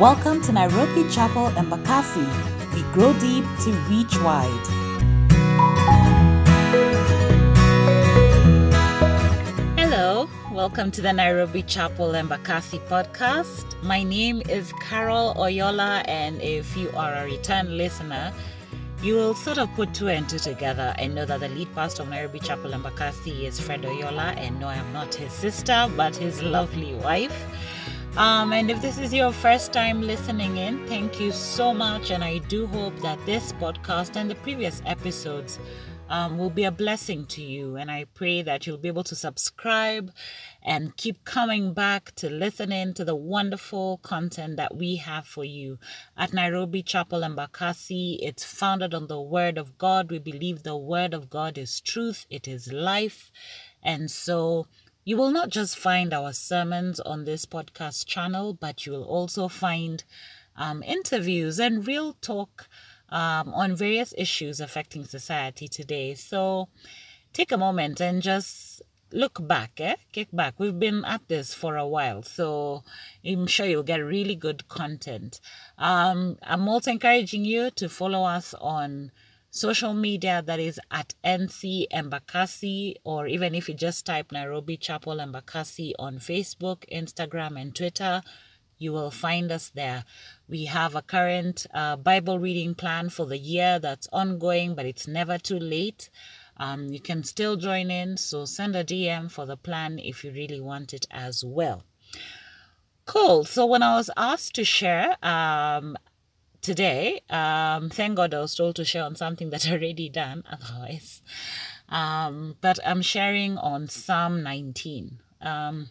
Welcome to Nairobi Chapel Embakasi. We grow deep to reach wide. Hello, welcome to the Nairobi Chapel Embakasi podcast. My name is Carol Oyola, and if you are a return listener, you will sort of put two and two together and know that the lead pastor of Nairobi Chapel Embakasi is Fred Oyola, and no, I am not his sister, but his lovely wife. Um, and if this is your first time listening in, thank you so much. And I do hope that this podcast and the previous episodes um, will be a blessing to you. And I pray that you'll be able to subscribe and keep coming back to listen in to the wonderful content that we have for you at Nairobi Chapel and Embakasi. It's founded on the Word of God. We believe the Word of God is truth, it is life. And so, you will not just find our sermons on this podcast channel, but you will also find um, interviews and real talk um, on various issues affecting society today. So take a moment and just look back, eh? Kick back. We've been at this for a while, so I'm sure you'll get really good content. Um, I'm also encouraging you to follow us on social media that is at NC Embakasi, or even if you just type Nairobi Chapel Embakasi on Facebook, Instagram, and Twitter, you will find us there. We have a current uh, Bible reading plan for the year that's ongoing, but it's never too late. Um, you can still join in, so send a DM for the plan if you really want it as well. Cool. So when I was asked to share, um, today, um, thank God I was told to share on something that I already done otherwise. Um, but I'm sharing on Psalm 19. Um,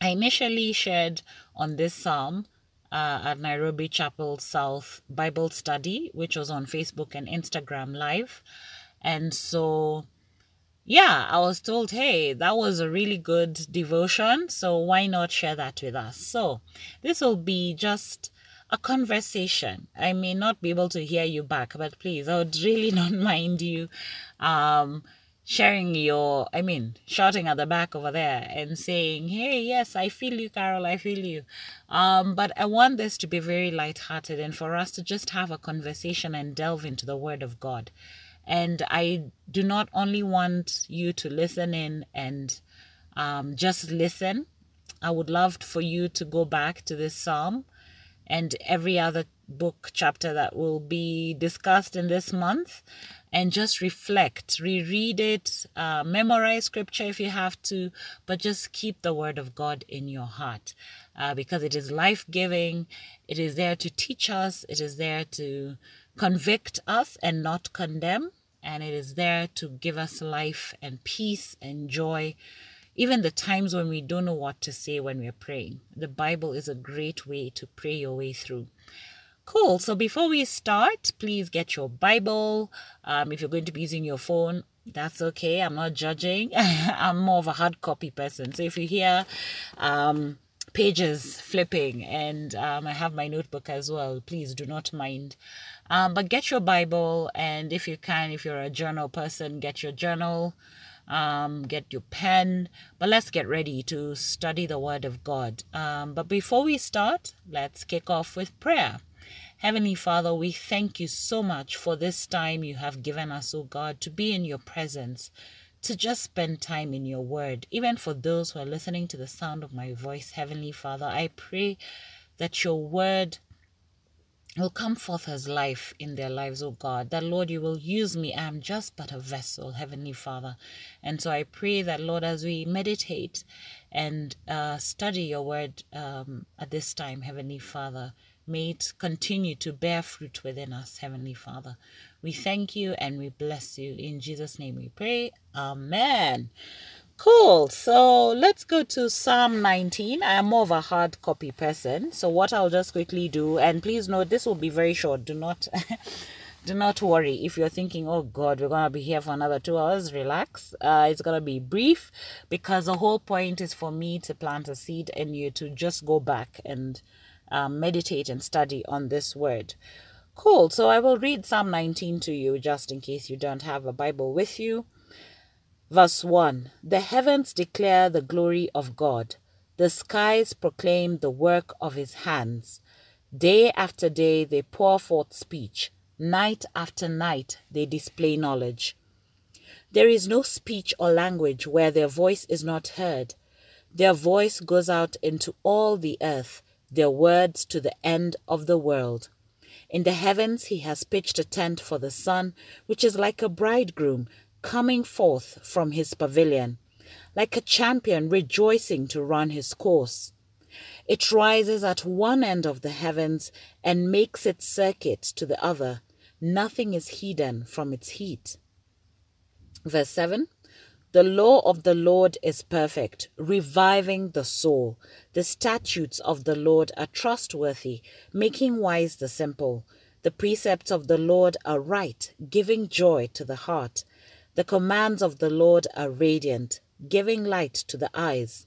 I initially shared on this psalm uh, at Nairobi Chapel South Bible Study, which was on Facebook and Instagram Live. And so, yeah, I was told, hey, that was a really good devotion. So why not share that with us? So this will be just a conversation. I may not be able to hear you back, but please, I would really not mind you um, sharing your, I mean, shouting at the back over there and saying, hey, yes, I feel you, Carol, I feel you. Um, but I want this to be very light-hearted and for us to just have a conversation and delve into the Word of God. And I do not only want you to listen in and um, just listen. I would love for you to go back to this psalm and every other book chapter that will be discussed in this month. And just reflect, reread it, uh, memorize scripture if you have to, but just keep the word of God in your heart uh, because it is life giving. It is there to teach us, it is there to convict us and not condemn, and it is there to give us life and peace and joy even the times when we don't know what to say when we're praying. The Bible is a great way to pray your way through. Cool. So before we start, please get your Bible. Um, if you're going to be using your phone, that's okay. I'm not judging. I'm more of a hard copy person. So if you hear um, pages flipping and um, I have my notebook as well, please do not mind. Um, but get your Bible, and if you can, if you're a journal person, get your journal um, get your pen. But let's get ready to study the Word of God. Um, but before we start, let's kick off with prayer. Heavenly Father, we thank you so much for this time you have given us, O God, to be in your presence, to just spend time in your word. Even for those who are listening to the sound of my voice, Heavenly Father, I pray that your word will come forth as life in their lives, oh God. That, Lord, you will use me. I am just but a vessel, Heavenly Father. And so I pray that, Lord, as we meditate and uh, study your word um, at this time, Heavenly Father, may it continue to bear fruit within us, Heavenly Father. We thank you and we bless you. In Jesus' name we pray. Amen. Cool. So let's go to Psalm 19. I am more of a hard copy person. So what I'll just quickly do, and please note this will be very short. Do not do not worry if you're thinking, oh God, we're gonna be here for another two hours. Relax. Uh, it's gonna be brief because the whole point is for me to plant a seed and you to just go back and um, meditate and study on this word. Cool. So I will read Psalm 19 to you just in case you don't have a Bible with you. Verse 1 The heavens declare the glory of God, the skies proclaim the work of his hands. Day after day they pour forth speech, night after night they display knowledge. There is no speech or language where their voice is not heard. Their voice goes out into all the earth, their words to the end of the world. In the heavens he has pitched a tent for the sun, which is like a bridegroom coming forth from his pavilion, like a champion rejoicing to run his course. It rises at one end of the heavens and makes its circuit to the other. Nothing is hidden from its heat. Verse 7 The law of the Lord is perfect, reviving the soul. The statutes of the Lord are trustworthy, making wise the simple. The precepts of the Lord are right, giving joy to the heart. The commands of the Lord are radiant, giving light to the eyes.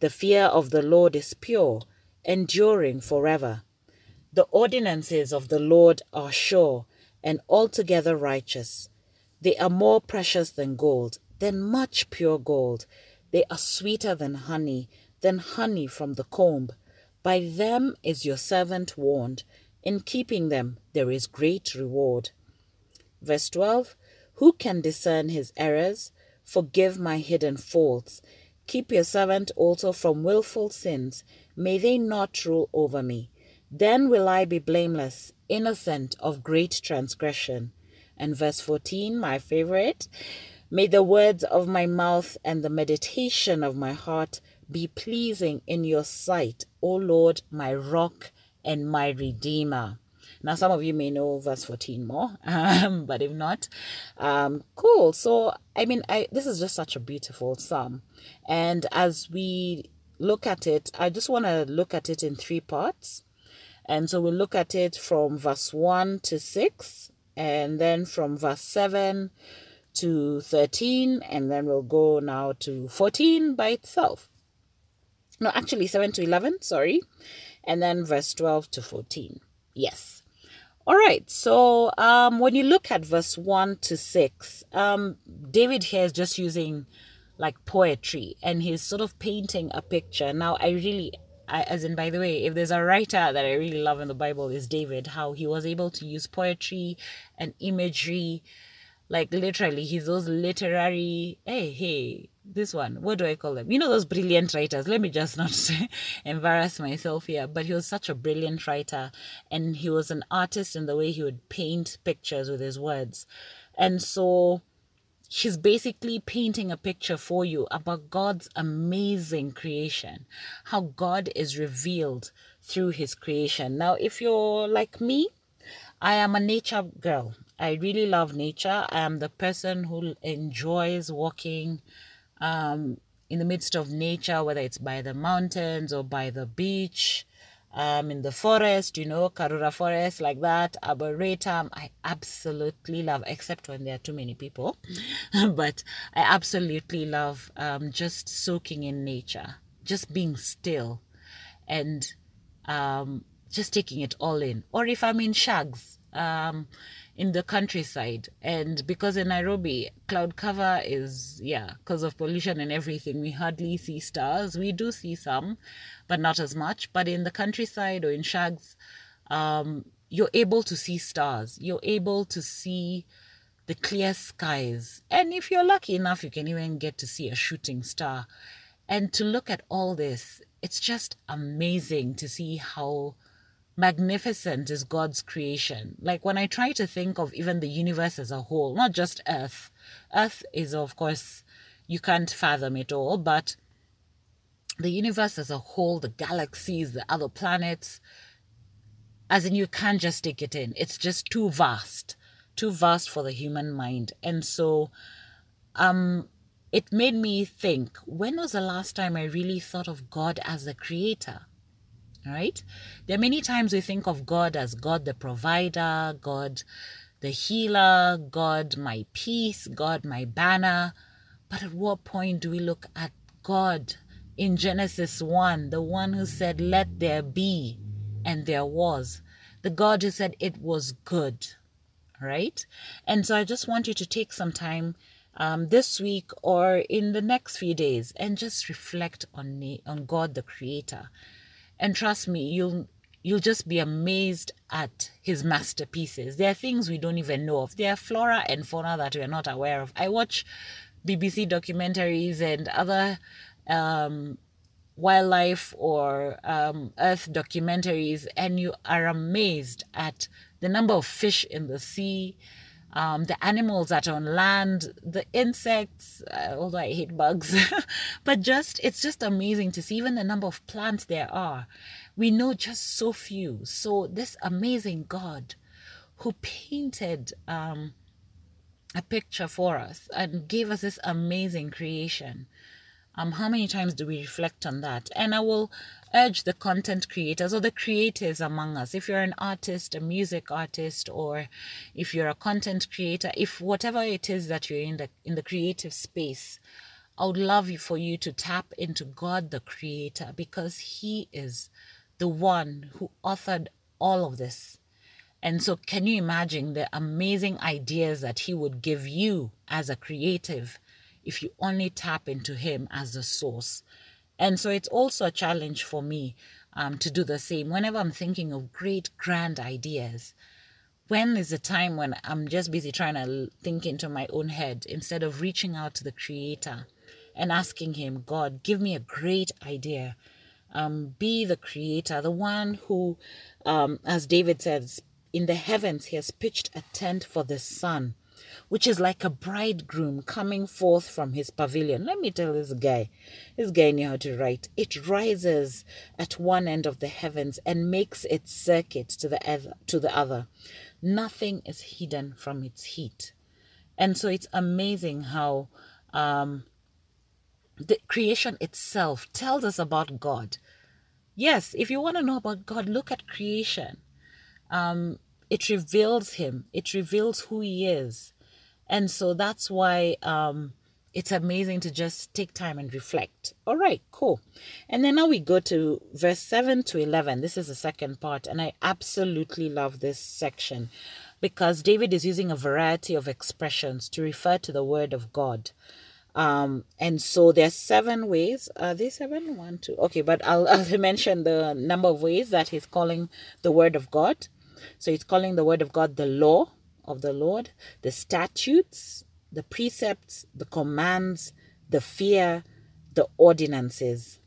The fear of the Lord is pure, enduring forever. The ordinances of the Lord are sure and altogether righteous. They are more precious than gold, than much pure gold. They are sweeter than honey, than honey from the comb. By them is your servant warned. In keeping them there is great reward. Verse 12 Who can discern his errors? Forgive my hidden faults. Keep your servant also from wilful sins. May they not rule over me. Then will I be blameless, innocent of great transgression. And verse 14, my favorite. May the words of my mouth and the meditation of my heart be pleasing in your sight, O Lord, my rock and my redeemer. Now, some of you may know verse 14 more, um, but if not, um, cool. So, I mean, I, this is just such a beautiful psalm. And as we look at it, I just want to look at it in three parts. And so we'll look at it from verse 1 to 6, and then from verse 7 to 13, and then we'll go now to 14 by itself. No, actually, 7 to 11, sorry, and then verse 12 to 14. Yes. All right, so um, when you look at verse 1 to 6, um, David here is just using like poetry and he's sort of painting a picture. Now, I really I, as in by the way if there's a writer that i really love in the bible is david how he was able to use poetry and imagery like literally he's those literary hey hey this one what do i call them you know those brilliant writers let me just not embarrass myself here but he was such a brilliant writer and he was an artist in the way he would paint pictures with his words and so she's basically painting a picture for you about God's amazing creation, how God is revealed through his creation. Now, if you're like me, I am a nature girl. I really love nature. I am the person who enjoys walking um, in the midst of nature, whether it's by the mountains or by the beach um, in the forest, you know, Karura Forest, like that, Arboretum. I absolutely love, except when there are too many people. but I absolutely love um, just soaking in nature, just being still and um, just taking it all in. Or if I'm in shags, um, in the countryside. And because in Nairobi, cloud cover is, yeah, because of pollution and everything, we hardly see stars. We do see some, but not as much. But in the countryside or in shags, um, you're able to see stars. You're able to see the clear skies. And if you're lucky enough, you can even get to see a shooting star. And to look at all this, it's just amazing to see how magnificent is God's creation. Like when I try to think of even the universe as a whole, not just Earth. Earth is, of course, you can't fathom it all, but the universe as a whole, the galaxies, the other planets, as in you can't just take it in. It's just too vast, too vast for the human mind. And so, um, it made me think when was the last time I really thought of God as the creator? Right? There are many times we think of God as God the provider, God the healer, God my peace, God my banner. But at what point do we look at God in Genesis 1, the one who said, Let there be, and there was, the God who said it was good, right? And so I just want you to take some time um, this week or in the next few days and just reflect on, on God the Creator and trust me, you'll you'll just be amazed at his masterpieces. There are things we don't even know of. There are flora and fauna that we're not aware of. I watch BBC documentaries and other um, wildlife or um, earth documentaries, and you are amazed at the number of fish in the sea, um, the animals that are on land, the insects, uh, although I hate bugs, but just it's just amazing to see even the number of plants there are. We know just so few. So this amazing God who painted um, a picture for us and gave us this amazing creation um, how many times do we reflect on that? And I will urge the content creators or the creatives among us, if you're an artist, a music artist, or if you're a content creator, if whatever it is that you're in the in the creative space, I would love you for you to tap into God the Creator because He is the one who authored all of this. And so, can you imagine the amazing ideas that He would give you as a creative if you only tap into Him as the source. And so it's also a challenge for me um, to do the same. Whenever I'm thinking of great, grand ideas, when is the time when I'm just busy trying to think into my own head instead of reaching out to the Creator and asking Him, God, give me a great idea. Um, be the Creator, the one who, um, as David says, in the heavens, He has pitched a tent for the sun which is like a bridegroom coming forth from his pavilion. Let me tell this guy, this guy knew how to write. It rises at one end of the heavens and makes its circuit to the other. To the other. Nothing is hidden from its heat. And so it's amazing how um, the creation itself tells us about God. Yes, if you want to know about God, look at creation. Um, it reveals Him, it reveals who He is. And so that's why um, it's amazing to just take time and reflect. All right, cool. And then now we go to verse 7 to 11. This is the second part, and I absolutely love this section because David is using a variety of expressions to refer to the word of God. Um, and so there's seven ways. Are they seven? One, two. Okay, but I'll, I'll mention the number of ways that he's calling the word of God. So he's calling the word of God the law, of the Lord, the statutes, the precepts, the commands, the fear, the ordinances.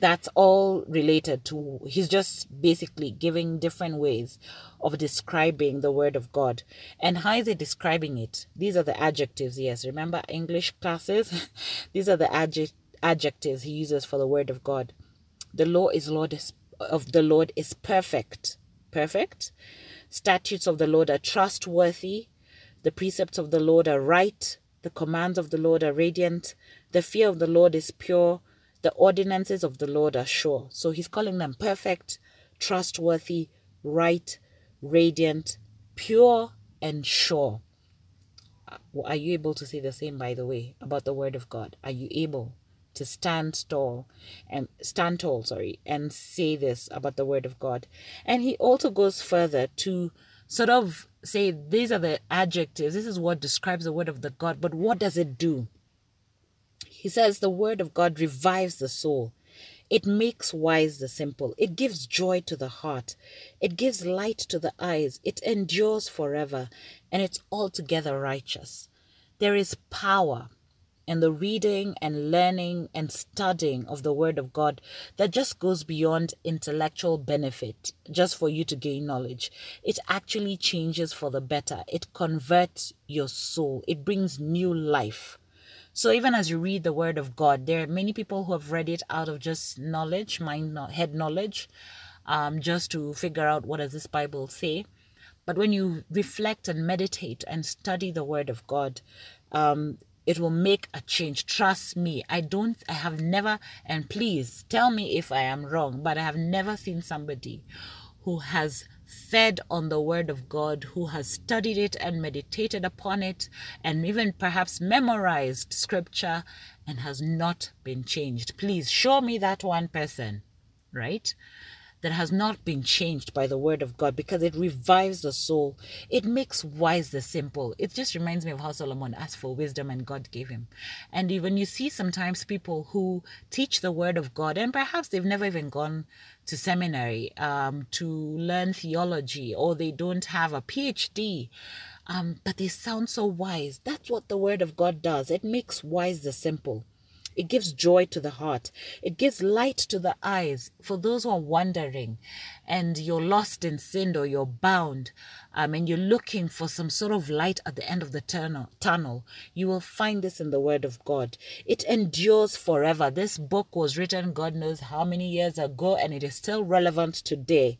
That's all related to, he's just basically giving different ways of describing the word of God. And how is he describing it? These are the adjectives, yes. Remember English classes? These are the adjectives adjectives he uses for the word of God. The law is Lord is, of the Lord is perfect. Perfect statutes of the Lord are trustworthy, the precepts of the Lord are right, the commands of the Lord are radiant, the fear of the Lord is pure, the ordinances of the Lord are sure. So he's calling them perfect, trustworthy, right, radiant, pure, and sure. Uh, are you able to say the same, by the way, about the word of God? Are you able? To stand tall and stand tall, sorry, and say this about the word of God. And he also goes further to sort of say these are the adjectives, this is what describes the word of the God, but what does it do? He says the word of God revives the soul. It makes wise the simple. It gives joy to the heart. It gives light to the eyes. It endures forever. And it's altogether righteous. There is power and the reading and learning and studying of the Word of God that just goes beyond intellectual benefit, just for you to gain knowledge. It actually changes for the better. It converts your soul, it brings new life. So even as you read the Word of God, there are many people who have read it out of just knowledge, mind, head knowledge, um, just to figure out what does this Bible say. But when you reflect and meditate and study the Word of God, um, it will make a change. Trust me i don't i have never and please tell me if i am wrong but i have never seen somebody who has fed on the word of god who has studied it and meditated upon it and even perhaps memorized scripture and has not been changed. Please show me that one person right that has not been changed by the word of God because it revives the soul. It makes wise the simple. It just reminds me of how Solomon asked for wisdom and God gave him. And even you see sometimes people who teach the word of God and perhaps they've never even gone to seminary um, to learn theology or they don't have a PhD. Um, but they sound so wise. That's what the word of God does. It makes wise the simple. It gives joy to the heart. It gives light to the eyes for those who are wandering and you're lost in sin or you're bound um, and you're looking for some sort of light at the end of the tunnel, tunnel. You will find this in the Word of God. It endures forever. This book was written God knows how many years ago and it is still relevant today.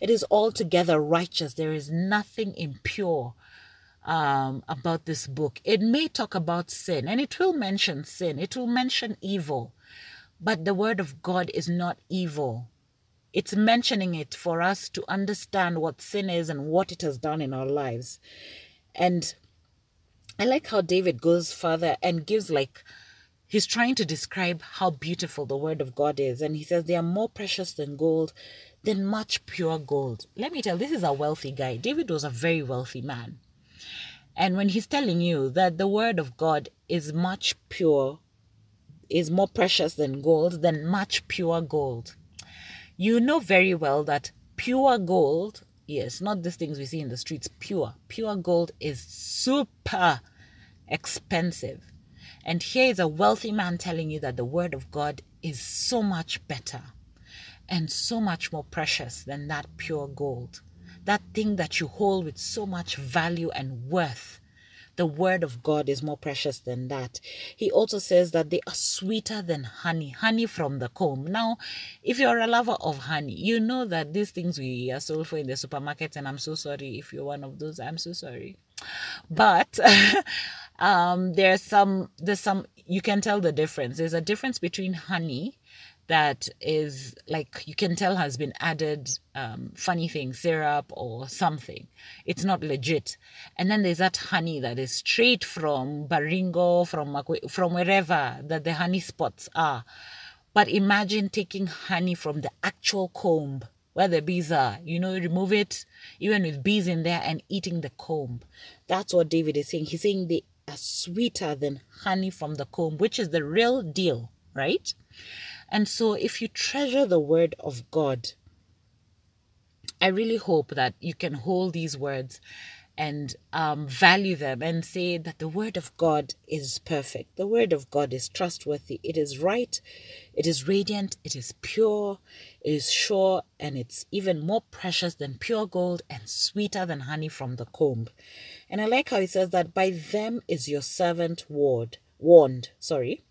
It is altogether righteous. There is nothing impure um, about this book. It may talk about sin and it will mention sin, it will mention evil, but the Word of God is not evil. It's mentioning it for us to understand what sin is and what it has done in our lives. And I like how David goes further and gives like he's trying to describe how beautiful the word of God is. And he says they are more precious than gold, than much pure gold. Let me tell you, this is a wealthy guy. David was a very wealthy man. And when he's telling you that the word of God is much pure, is more precious than gold, than much pure gold, you know very well that pure gold, yes, not these things we see in the streets, pure, pure gold is super expensive. And here is a wealthy man telling you that the word of God is so much better and so much more precious than that pure gold that thing that you hold with so much value and worth. The word of God is more precious than that. He also says that they are sweeter than honey, honey from the comb. Now, if you're a lover of honey, you know that these things we are sold for in the supermarket, and I'm so sorry if you're one of those, I'm so sorry. But um, there's some, there's some, you can tell the difference. There's a difference between honey that is like you can tell has been added um, funny thing syrup or something. It's not legit. And then there's that honey that is straight from baringo from from wherever that the honey spots are. But imagine taking honey from the actual comb where the bees are. You know remove it even with bees in there and eating the comb. That's what david is saying. He's saying they are sweeter than honey from the comb which is the real deal right and so, if you treasure the word of God, I really hope that you can hold these words and um, value them and say that the word of God is perfect. The word of God is trustworthy. It is right. It is radiant. It is pure. It is sure. And it's even more precious than pure gold and sweeter than honey from the comb. And I like how he says that by them is your servant warned. Warned. Sorry.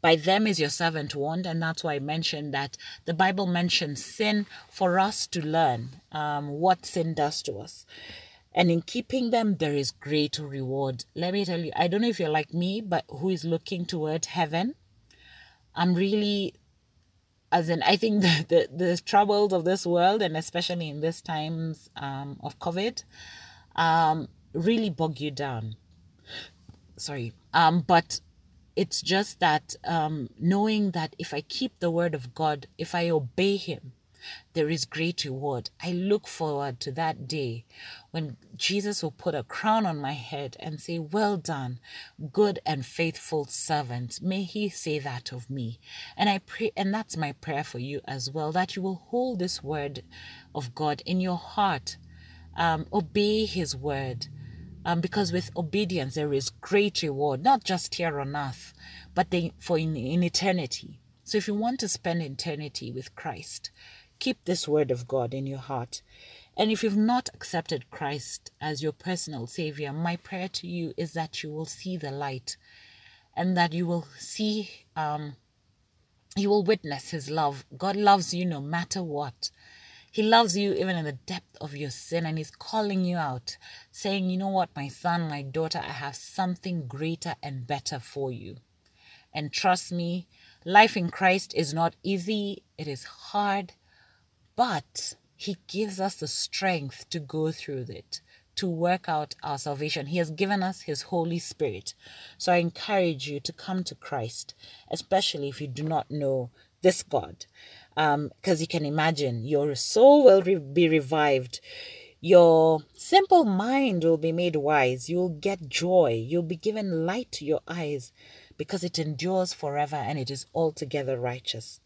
By them is your servant warned, and that's why I mentioned that the Bible mentions sin for us to learn um, what sin does to us. And in keeping them, there is great reward. Let me tell you, I don't know if you're like me, but who is looking toward heaven. I'm really, as in, I think the, the, the troubles of this world, and especially in these times um, of COVID, um, really bog you down. Sorry. Um, but it's just that um, knowing that if I keep the word of God, if I obey Him, there is great reward. I look forward to that day when Jesus will put a crown on my head and say, Well done, good and faithful servant. May He say that of me. And I pray, and that's my prayer for you as well, that you will hold this word of God in your heart, um, obey His word um, because with obedience there is great reward, not just here on earth, but they, for in, in eternity. So if you want to spend eternity with Christ, keep this word of God in your heart. And if you've not accepted Christ as your personal Savior, my prayer to you is that you will see the light and that you will see, um, you will witness His love. God loves you no matter what. He loves you even in the depth of your sin and He's calling you out, saying, You know what, my son, my daughter, I have something greater and better for you. And trust me, life in Christ is not easy, it is hard, but He gives us the strength to go through it, to work out our salvation. He has given us His Holy Spirit. So I encourage you to come to Christ, especially if you do not know this God. Because um, you can imagine your soul will re- be revived. Your simple mind will be made wise. You'll get joy. You'll be given light to your eyes because it endures forever and it is altogether righteous.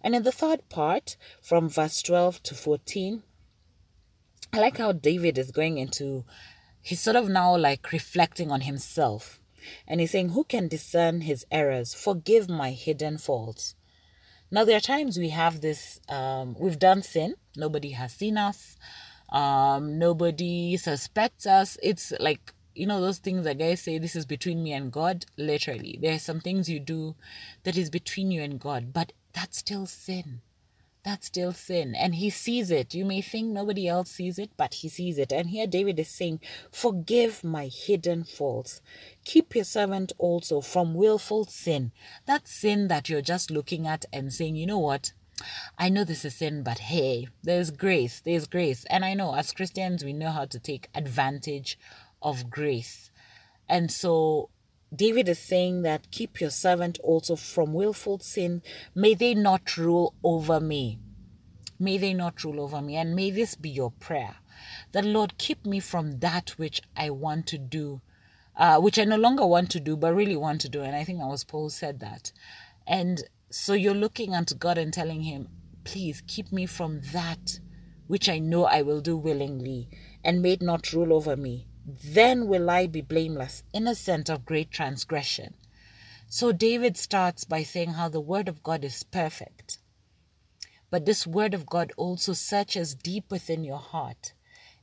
And in the third part, from verse 12 to 14, I like how David is going into, he's sort of now like reflecting on himself. And he's saying, Who can discern his errors? Forgive my hidden faults. Now, there are times we have this, um, we've done sin, nobody has seen us, um, nobody suspects us. It's like you know those things that guys say this is between me and god literally. There are some things you do that is between you and god but that's still sin that's still sin and he sees it you may think nobody else sees it but he sees it and here david is saying forgive my hidden faults keep your servant also from willful sin that sin that you're just looking at and saying you know what I know this is sin, but hey, there's grace. There's grace. And I know as Christians, we know how to take advantage of grace. And so David is saying that keep your servant also from willful sin. May they not rule over me. May they not rule over me. And may this be your prayer. That Lord, keep me from that which I want to do, uh, which I no longer want to do, but really want to do. And I think that was Paul said that. And so you're looking unto God and telling Him, please keep me from that which I know I will do willingly, and may it not rule over me then will I be blameless, innocent of great transgression. So David starts by saying how the word of God is perfect. But this word of God also searches deep within your heart.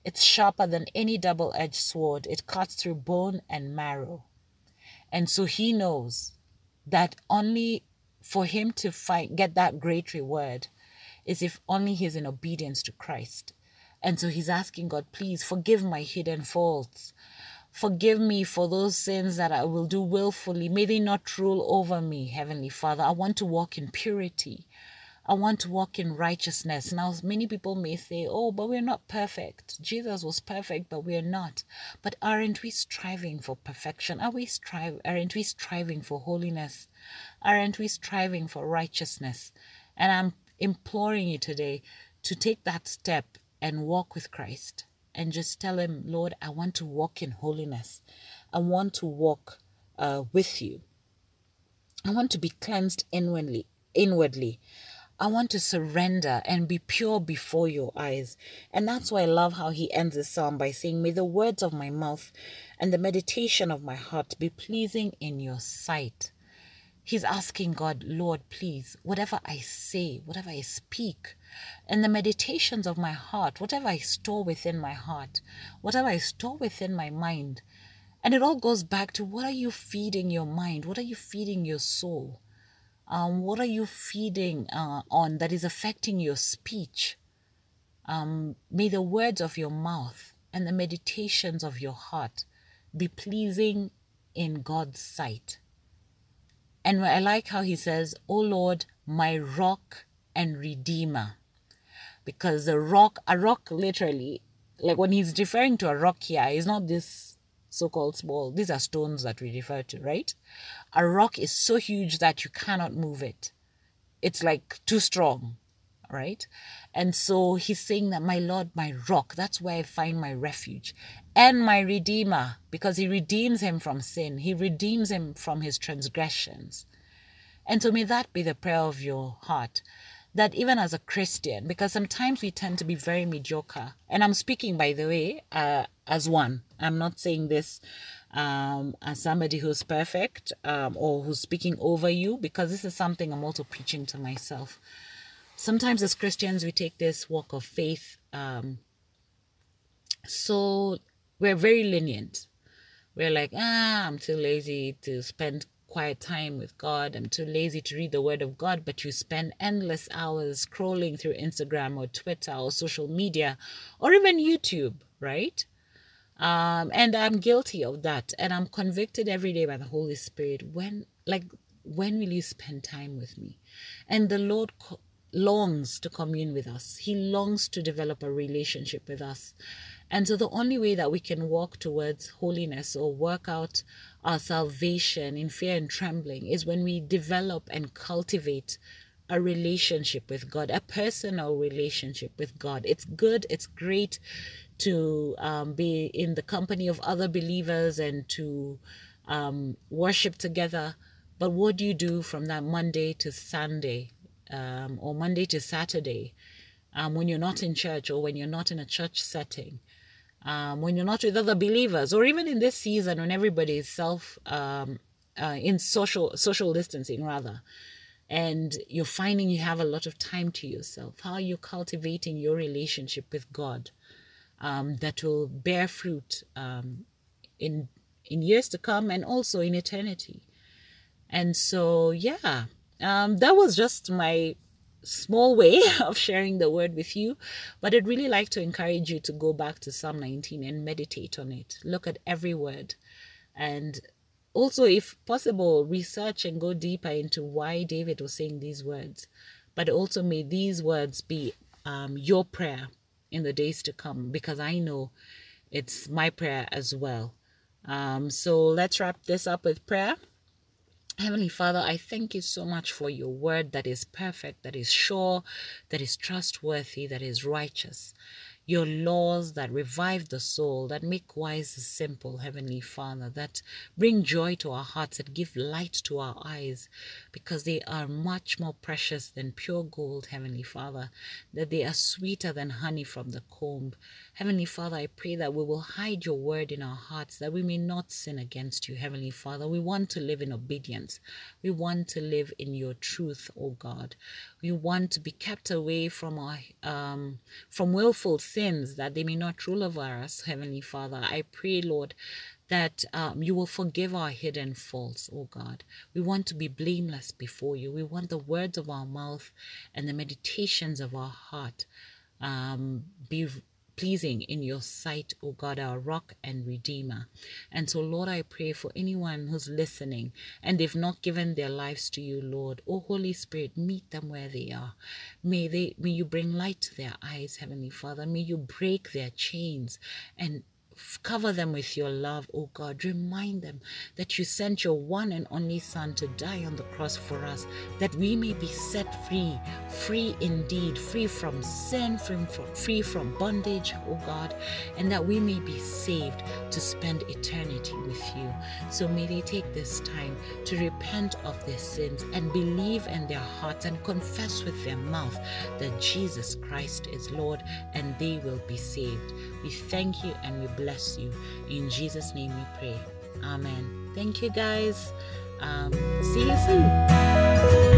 It's sharper than any double edged sword, it cuts through bone and marrow. And so he knows that only for him to get that great reward is if only he's in obedience to Christ. And so he's asking God, please forgive my hidden faults. Forgive me for those sins that I will do willfully. May they not rule over me, Heavenly Father. I want to walk in purity. I want to walk in righteousness. Now, many people may say, oh, but we're not perfect. Jesus was perfect, but we're not. But aren't we striving for perfection? Are we strive? Aren't we striving for holiness? Aren't we striving for righteousness? And I'm imploring you today to take that step and walk with Christ and just tell Him, Lord, I want to walk in holiness. I want to walk uh, with you. I want to be cleansed inwardly. Inwardly, I want to surrender and be pure before your eyes. And that's why I love how he ends the psalm by saying, May the words of my mouth and the meditation of my heart be pleasing in your sight. He's asking God, Lord, please, whatever I say, whatever I speak, and the meditations of my heart, whatever I store within my heart, whatever I store within my mind. And it all goes back to what are you feeding your mind? What are you feeding your soul? Um, what are you feeding uh, on that is affecting your speech? Um, may the words of your mouth and the meditations of your heart be pleasing in God's sight. And I like how he says, O Lord, my rock and redeemer. Because the rock, a rock literally, like when he's referring to a rock here, is not this so called small. These are stones that we refer to, right? A rock is so huge that you cannot move it. It's like too strong, right? And so he's saying that my Lord, my rock, that's where I find my refuge and my redeemer, because he redeems him from sin, he redeems him from his transgressions. And so may that be the prayer of your heart. That even as a Christian, because sometimes we tend to be very mediocre, and I'm speaking, by the way, uh, as one. I'm not saying this um, as somebody who's perfect um, or who's speaking over you, because this is something I'm also preaching to myself. Sometimes as Christians, we take this walk of faith um, so we're very lenient. We're like, ah, I'm too lazy to spend quiet time with God. I'm too lazy to read the Word of God. But you spend endless hours scrolling through Instagram or Twitter or social media or even YouTube, right? Um, and I'm guilty of that. And I'm convicted every day by the Holy Spirit. When, like, when will you spend time with me? And the Lord longs to commune with us. He longs to develop a relationship with us. And so the only way that we can walk towards holiness or work out our salvation in fear and trembling is when we develop and cultivate a relationship with God, a personal relationship with God. It's good, it's great to um, be in the company of other believers and to um, worship together. But what do you do from that Monday to Sunday um, or Monday to Saturday um, when you're not in church or when you're not in a church setting? Um, when you're not with other believers, or even in this season when everybody is self um, uh, in social social distancing rather, and you're finding you have a lot of time to yourself. How are you cultivating your relationship with God um, that will bear fruit um, in in years to come and also in eternity? And so, yeah, um, that was just my small way of sharing the word with you, but I'd really like to encourage you to go back to Psalm 19 and meditate on it. Look at every word and also, if possible, research and go deeper into why David was saying these words. But also, may these words be um, your prayer in the days to come, because I know it's my prayer as well. Um, so let's wrap this up with prayer. Heavenly Father, I thank you so much for your word that is perfect, that is sure, that is trustworthy, that is righteous. Your laws that revive the soul, that make wise the simple, Heavenly Father, that bring joy to our hearts, that give light to our eyes, because they are much more precious than pure gold, Heavenly Father, that they are sweeter than honey from the comb. Heavenly Father, I pray that we will hide your word in our hearts, that we may not sin against you, Heavenly Father. We want to live in obedience. We want to live in your truth, O God. We want to be kept away from our um, from willful sins that they may not rule over us, Heavenly Father. I pray, Lord, that um, you will forgive our hidden faults, oh God. We want to be blameless before you. We want the words of our mouth and the meditations of our heart um, be pleasing in your sight, O God, our rock and redeemer. And so, Lord, I pray for anyone who's listening and they've not given their lives to you, Lord. O Holy Spirit, meet them where they are. May they may you bring light to their eyes, Heavenly Father. May you break their chains and Cover them with your love, O God. Remind them that you sent your one and only Son to die on the cross for us, that we may be set free, free indeed, free from sin, free from bondage, O God, and that we may be saved to spend eternity with you. So may they take this time to repent of their sins and believe in their hearts and confess with their mouth that Jesus Christ is Lord, and they will be saved. We thank you and we bless you. In Jesus' name we pray. Amen. Thank you, guys. Um, see you soon.